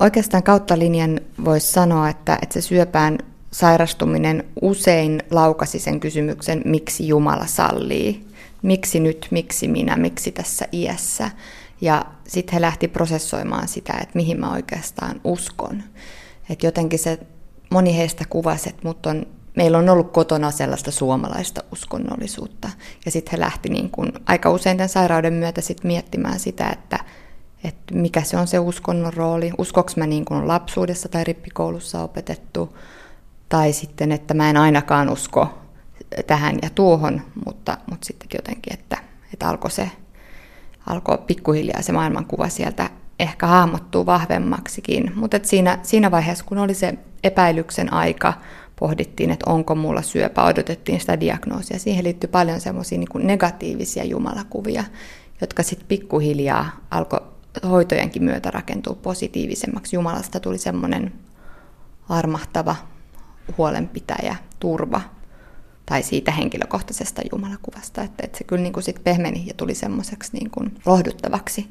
Oikeastaan kautta linjan voisi sanoa, että, että se syöpään sairastuminen usein laukasi sen kysymyksen, miksi Jumala sallii. Miksi nyt, miksi minä, miksi tässä iässä. Ja sitten he lähti prosessoimaan sitä, että mihin mä oikeastaan uskon. Että jotenkin se, moni heistä kuvasi, että mut on, meillä on ollut kotona sellaista suomalaista uskonnollisuutta. Ja sitten he lähti niin kun, aika usein tämän sairauden myötä sit miettimään sitä, että, että mikä se on se uskonnon rooli. Uskoks mä niin kuin lapsuudessa tai rippikoulussa opetettu, tai sitten, että mä en ainakaan usko tähän ja tuohon, mutta, mutta sitten jotenkin, että, että alkoi se alkoi pikkuhiljaa se maailmankuva sieltä ehkä hahmottuu vahvemmaksikin. Mutta siinä, siinä vaiheessa, kun oli se epäilyksen aika, pohdittiin, että onko mulla syöpä, odotettiin sitä diagnoosia. Siihen liittyy paljon semmoisia niin negatiivisia jumalakuvia, jotka sitten pikkuhiljaa alkoi hoitojenkin myötä rakentua positiivisemmaksi. Jumalasta tuli semmoinen armahtava huolenpitäjä, turva, tai siitä henkilökohtaisesta jumalakuvasta, että, että se kyllä niin kuin sit pehmeni ja tuli semmoiseksi niin kuin lohduttavaksi.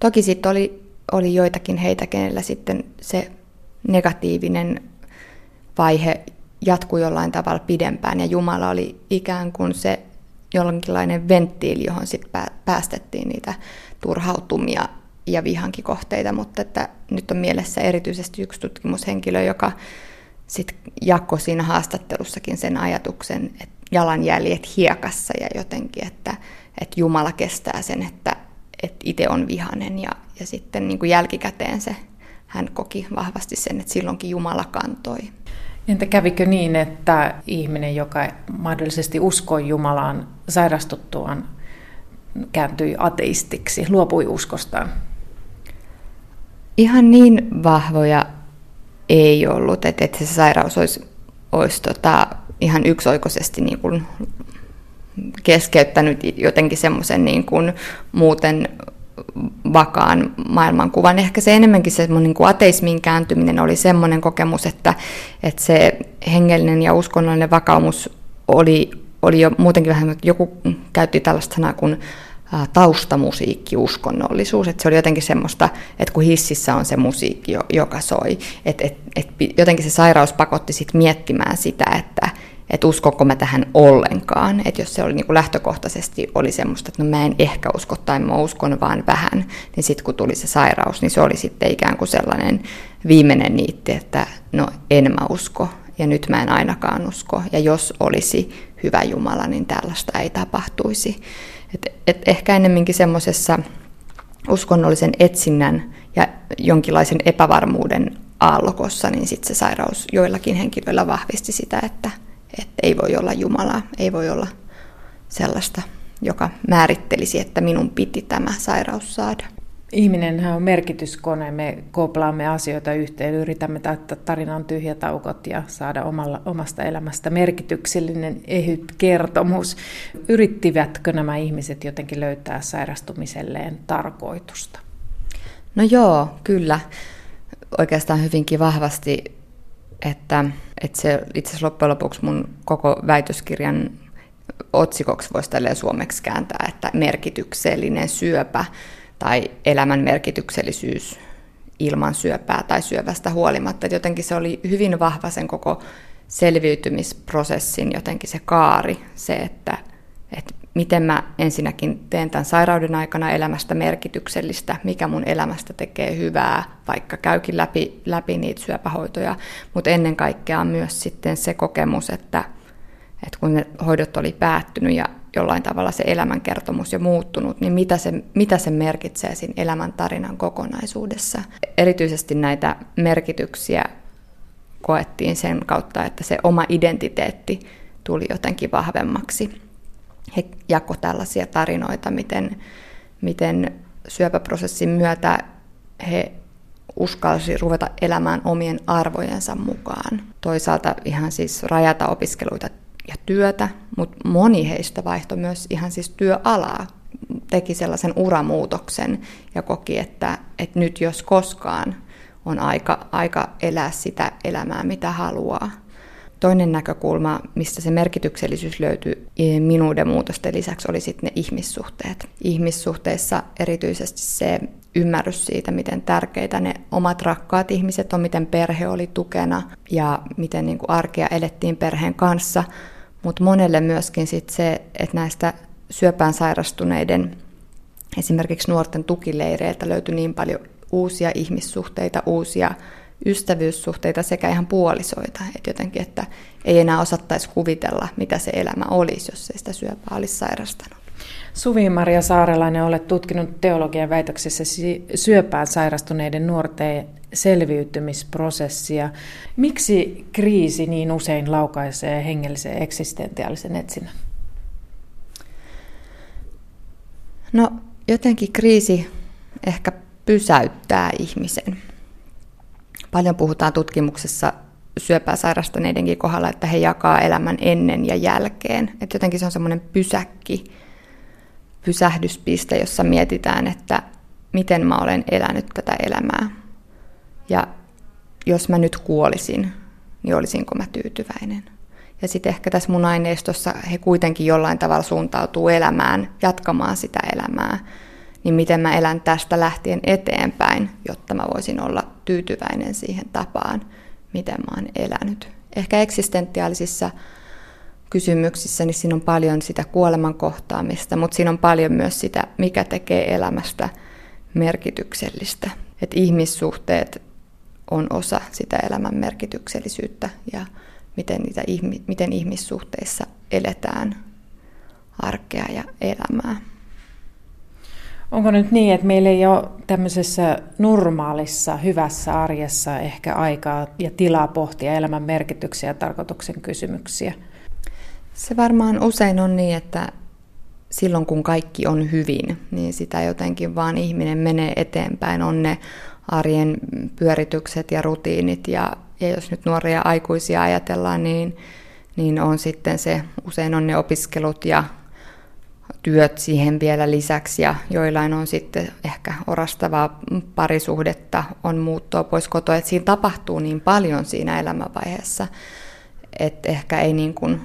Toki sitten oli, oli joitakin heitä, kenellä sitten se negatiivinen vaihe jatkui jollain tavalla pidempään ja Jumala oli ikään kuin se jonkinlainen venttiili, johon sitten päästettiin niitä turhautumia ja vihankikohteita, mutta että nyt on mielessä erityisesti yksi tutkimushenkilö, joka sitten jakoi siinä haastattelussakin sen ajatuksen, että jalanjäljet hiekassa ja jotenkin, että, että Jumala kestää sen, että, että itse on vihanen ja, ja sitten niin kuin jälkikäteen se hän koki vahvasti sen, että silloinkin Jumala kantoi. Entä kävikö niin, että ihminen, joka mahdollisesti uskoi Jumalaan sairastuttuaan, kääntyi ateistiksi, luopui uskostaan? Ihan niin vahvoja ei ollut, että, että se sairaus olisi, olisi tota, ihan yksioikoisesti niin kuin keskeyttänyt jotenkin semmoisen niin kuin muuten vakaan maailmankuvan. Ehkä se enemmänkin se niin kuin ateismin kääntyminen oli semmoinen kokemus, että, että se hengellinen ja uskonnollinen vakaumus oli, oli jo muutenkin vähän, joku käytti tällaista sanaa kuin taustamusiikki, uskonnollisuus. Että se oli jotenkin semmoista, että kun hississä on se musiikki, joka soi, että et, et jotenkin se sairaus pakotti sit miettimään sitä, että et uskonko mä tähän ollenkaan. Että jos se oli niin kuin lähtökohtaisesti oli semmoista, että no mä en ehkä usko tai mä uskon vaan vähän, niin sitten kun tuli se sairaus, niin se oli sitten ikään kuin sellainen viimeinen niitti, että no en mä usko ja nyt mä en ainakaan usko. Ja jos olisi hyvä Jumala, niin tällaista ei tapahtuisi. Et, et ehkä ennemminkin semmoisessa uskonnollisen etsinnän ja jonkinlaisen epävarmuuden aallokossa, niin sitten se sairaus joillakin henkilöillä vahvisti sitä, että, että ei voi olla Jumalaa, ei voi olla sellaista, joka määrittelisi, että minun piti tämä sairaus saada. Ihminenhän on merkityskone, me koplaamme asioita yhteen, yritämme täyttää tarinan tyhjät aukot ja saada omalla, omasta elämästä merkityksellinen ehyt kertomus. Yrittivätkö nämä ihmiset jotenkin löytää sairastumiselleen tarkoitusta? No joo, kyllä. Oikeastaan hyvinkin vahvasti, että, että se itse asiassa loppujen lopuksi mun koko väitöskirjan otsikoksi voisi suomeksi kääntää, että merkityksellinen syöpä – tai elämän merkityksellisyys ilman syöpää tai syövästä huolimatta. Et jotenkin se oli hyvin vahva sen koko selviytymisprosessin jotenkin se kaari, se, että, että miten mä ensinnäkin teen tämän sairauden aikana elämästä merkityksellistä, mikä mun elämästä tekee hyvää, vaikka käykin läpi, läpi niitä syöpähoitoja, mutta ennen kaikkea myös sitten se kokemus, että, että kun ne hoidot oli päättynyt ja jollain tavalla se elämänkertomus jo muuttunut, niin mitä se, mitä se merkitsee siinä elämän tarinan kokonaisuudessa. Erityisesti näitä merkityksiä koettiin sen kautta, että se oma identiteetti tuli jotenkin vahvemmaksi. He jako tällaisia tarinoita, miten, miten syöpäprosessin myötä he uskalsi ruveta elämään omien arvojensa mukaan. Toisaalta ihan siis rajata opiskeluita ja työtä, mutta moni heistä vaihtoi myös ihan siis työalaa, teki sellaisen uramuutoksen ja koki, että, että nyt jos koskaan on aika, aika elää sitä elämää, mitä haluaa. toinen näkökulma, mistä se merkityksellisyys löytyi minuuden muutosten lisäksi, oli sitten ne ihmissuhteet. Ihmissuhteissa erityisesti se ymmärrys siitä, miten tärkeitä ne omat rakkaat ihmiset on, miten perhe oli tukena ja miten niin kuin arkea elettiin perheen kanssa. Mutta monelle myöskin sit se, että näistä syöpään sairastuneiden esimerkiksi nuorten tukileireiltä löytyi niin paljon uusia ihmissuhteita, uusia ystävyyssuhteita sekä ihan puolisoita. Että jotenkin, että ei enää osattaisi kuvitella, mitä se elämä olisi, jos ei sitä syöpää olisi sairastanut. Suvi-Maria Saarelainen, olet tutkinut teologian väitöksessä syöpään sairastuneiden nuorten selviytymisprosessia. Miksi kriisi niin usein laukaisee hengellisen eksistentiaalisen etsinnän? No jotenkin kriisi ehkä pysäyttää ihmisen. Paljon puhutaan tutkimuksessa syöpää sairastaneidenkin kohdalla, että he jakaa elämän ennen ja jälkeen. Että jotenkin se on semmoinen pysäkki, pysähdyspiste, jossa mietitään, että miten mä olen elänyt tätä elämää. Ja jos mä nyt kuolisin, niin olisinko mä tyytyväinen. Ja sitten ehkä tässä mun aineistossa he kuitenkin jollain tavalla suuntautuu elämään, jatkamaan sitä elämää. Niin miten mä elän tästä lähtien eteenpäin, jotta mä voisin olla tyytyväinen siihen tapaan, miten mä oon elänyt. Ehkä eksistentiaalisissa kysymyksissä, niin siinä on paljon sitä kuoleman kohtaamista, mutta siinä on paljon myös sitä, mikä tekee elämästä merkityksellistä. Että ihmissuhteet on osa sitä elämän merkityksellisyyttä ja miten, niitä, miten ihmissuhteissa eletään arkea ja elämää. Onko nyt niin, että meillä ei ole tämmöisessä normaalissa, hyvässä arjessa ehkä aikaa ja tilaa pohtia elämän merkityksiä ja tarkoituksen kysymyksiä? Se varmaan usein on niin, että silloin kun kaikki on hyvin, niin sitä jotenkin vaan ihminen menee eteenpäin. On ne arjen pyöritykset ja rutiinit. Ja, ja jos nyt nuoria aikuisia ajatellaan, niin, niin on sitten se, usein on ne opiskelut ja työt siihen vielä lisäksi. Ja joillain on sitten ehkä orastavaa parisuhdetta, on muuttoa pois kotoa, että siinä tapahtuu niin paljon siinä elämänvaiheessa, että ehkä ei niin, kuin,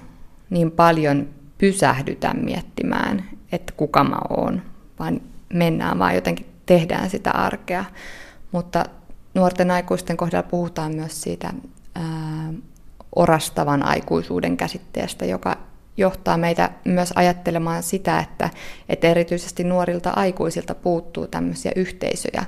niin paljon pysähdytä miettimään, että kuka mä oon, vaan mennään vaan jotenkin tehdään sitä arkea. Mutta nuorten aikuisten kohdalla puhutaan myös siitä ää, orastavan aikuisuuden käsitteestä, joka johtaa meitä myös ajattelemaan sitä, että, että erityisesti nuorilta aikuisilta puuttuu tämmöisiä yhteisöjä.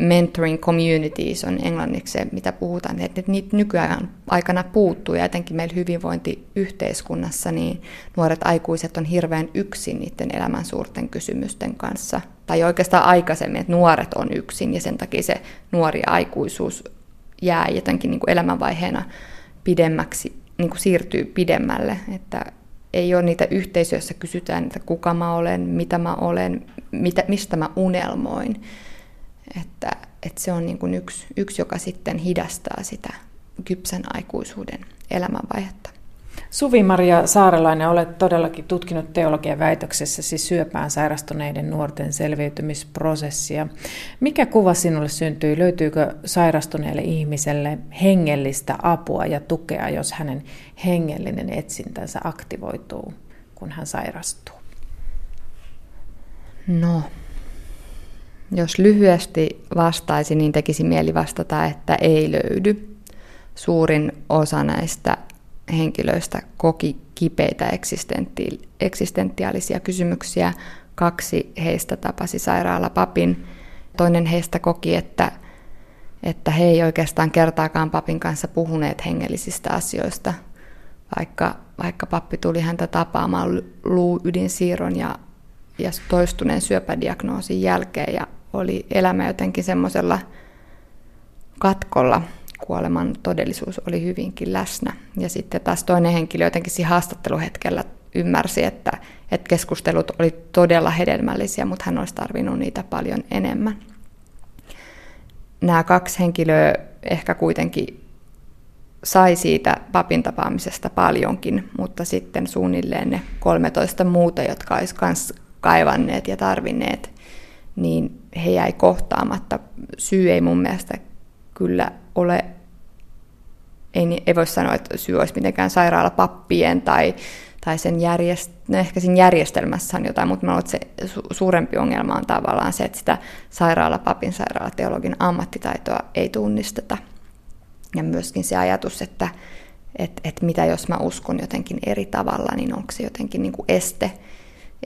Mentoring communities on englanniksi se, mitä puhutaan, että niitä nykyään aikana puuttuu ja etenkin meillä hyvinvointiyhteiskunnassa, niin nuoret aikuiset on hirveän yksin niiden elämän suurten kysymysten kanssa. Tai oikeastaan aikaisemmin, että nuoret on yksin ja sen takia se nuori aikuisuus jää jotenkin niin kuin elämänvaiheena pidemmäksi, niin kuin siirtyy pidemmälle, että ei ole niitä yhteisöjä, joissa kysytään, että kuka mä olen, mitä mä olen, mitä, mistä mä unelmoin. Että, että se on niin kuin yksi, yksi, joka sitten hidastaa sitä kypsän aikuisuuden elämänvaihetta. Suvi-Maria Saarelainen, olet todellakin tutkinut teologian väitöksessä siis syöpään sairastuneiden nuorten selviytymisprosessia. Mikä kuva sinulle syntyi? Löytyykö sairastuneelle ihmiselle hengellistä apua ja tukea, jos hänen hengellinen etsintänsä aktivoituu, kun hän sairastuu? No, jos lyhyesti vastaisi, niin tekisi mieli vastata, että ei löydy. Suurin osa näistä henkilöistä koki kipeitä eksistenti- eksistentiaalisia kysymyksiä. Kaksi heistä tapasi sairaalapapin. Toinen heistä koki, että, että he ei oikeastaan kertaakaan papin kanssa puhuneet hengellisistä asioista, vaikka, vaikka pappi tuli häntä tapaamaan luuydinsiirron ja, ja toistuneen syöpädiagnoosin jälkeen ja oli elämä jotenkin semmoisella katkolla, kuoleman todellisuus oli hyvinkin läsnä. Ja sitten taas toinen henkilö jotenkin siinä haastatteluhetkellä ymmärsi, että, että keskustelut oli todella hedelmällisiä, mutta hän olisi tarvinnut niitä paljon enemmän. Nämä kaksi henkilöä ehkä kuitenkin sai siitä papin tapaamisesta paljonkin, mutta sitten suunnilleen ne 13 muuta, jotka olisi myös kaivanneet ja tarvinneet, niin he jäi kohtaamatta. Syy ei mun mielestä kyllä ole ei, ei voi sanoa, että syy olisi mitenkään sairaalapappien tai, tai sen järjest, no ehkä siinä järjestelmässä on jotain, mutta mä että se su- suurempi ongelma on tavallaan se, että sitä sairaalapapin, sairaalateologin ammattitaitoa ei tunnisteta. Ja myöskin se ajatus, että et, et mitä jos mä uskon jotenkin eri tavalla, niin onko se jotenkin niin kuin este,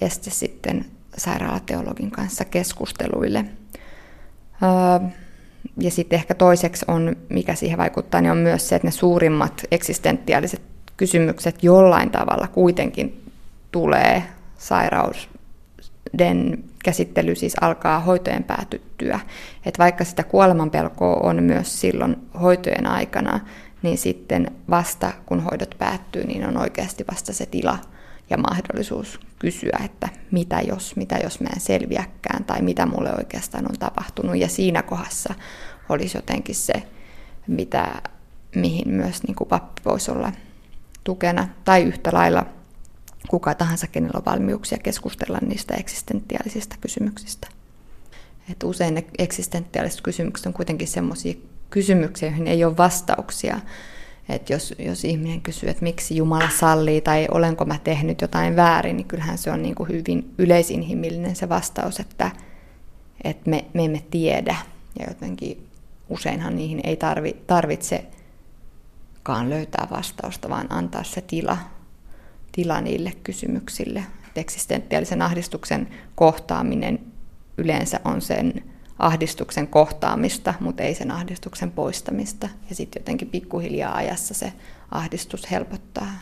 este sitten sairaalateologin kanssa keskusteluille. Öö, ja sitten ehkä toiseksi on, mikä siihen vaikuttaa, niin on myös se, että ne suurimmat eksistentiaaliset kysymykset jollain tavalla kuitenkin tulee sairauden käsittely siis alkaa hoitojen päätyttyä. Että vaikka sitä kuolemanpelkoa on myös silloin hoitojen aikana, niin sitten vasta kun hoidot päättyy, niin on oikeasti vasta se tila ja mahdollisuus kysyä, että mitä jos, mitä jos mä en selviäkään tai mitä mulle oikeastaan on tapahtunut. Ja siinä kohdassa olisi jotenkin se, mitä, mihin myös niin kuin pappi voisi olla tukena. Tai yhtä lailla kuka tahansa, kenellä on valmiuksia keskustella niistä eksistentiaalisista kysymyksistä. Et usein ne eksistentiaaliset kysymykset on kuitenkin sellaisia kysymyksiä, joihin ei ole vastauksia. Että jos, jos ihminen kysyy, että miksi Jumala sallii tai olenko mä tehnyt jotain väärin, niin kyllähän se on niin kuin hyvin yleisinhimillinen se vastaus, että, että me, me emme tiedä. Ja jotenkin useinhan niihin ei tarvi, tarvitsekaan löytää vastausta, vaan antaa se tila, tila niille kysymyksille. Et eksistentiaalisen ahdistuksen kohtaaminen yleensä on sen ahdistuksen kohtaamista, mutta ei sen ahdistuksen poistamista. Ja sitten jotenkin pikkuhiljaa ajassa se ahdistus helpottaa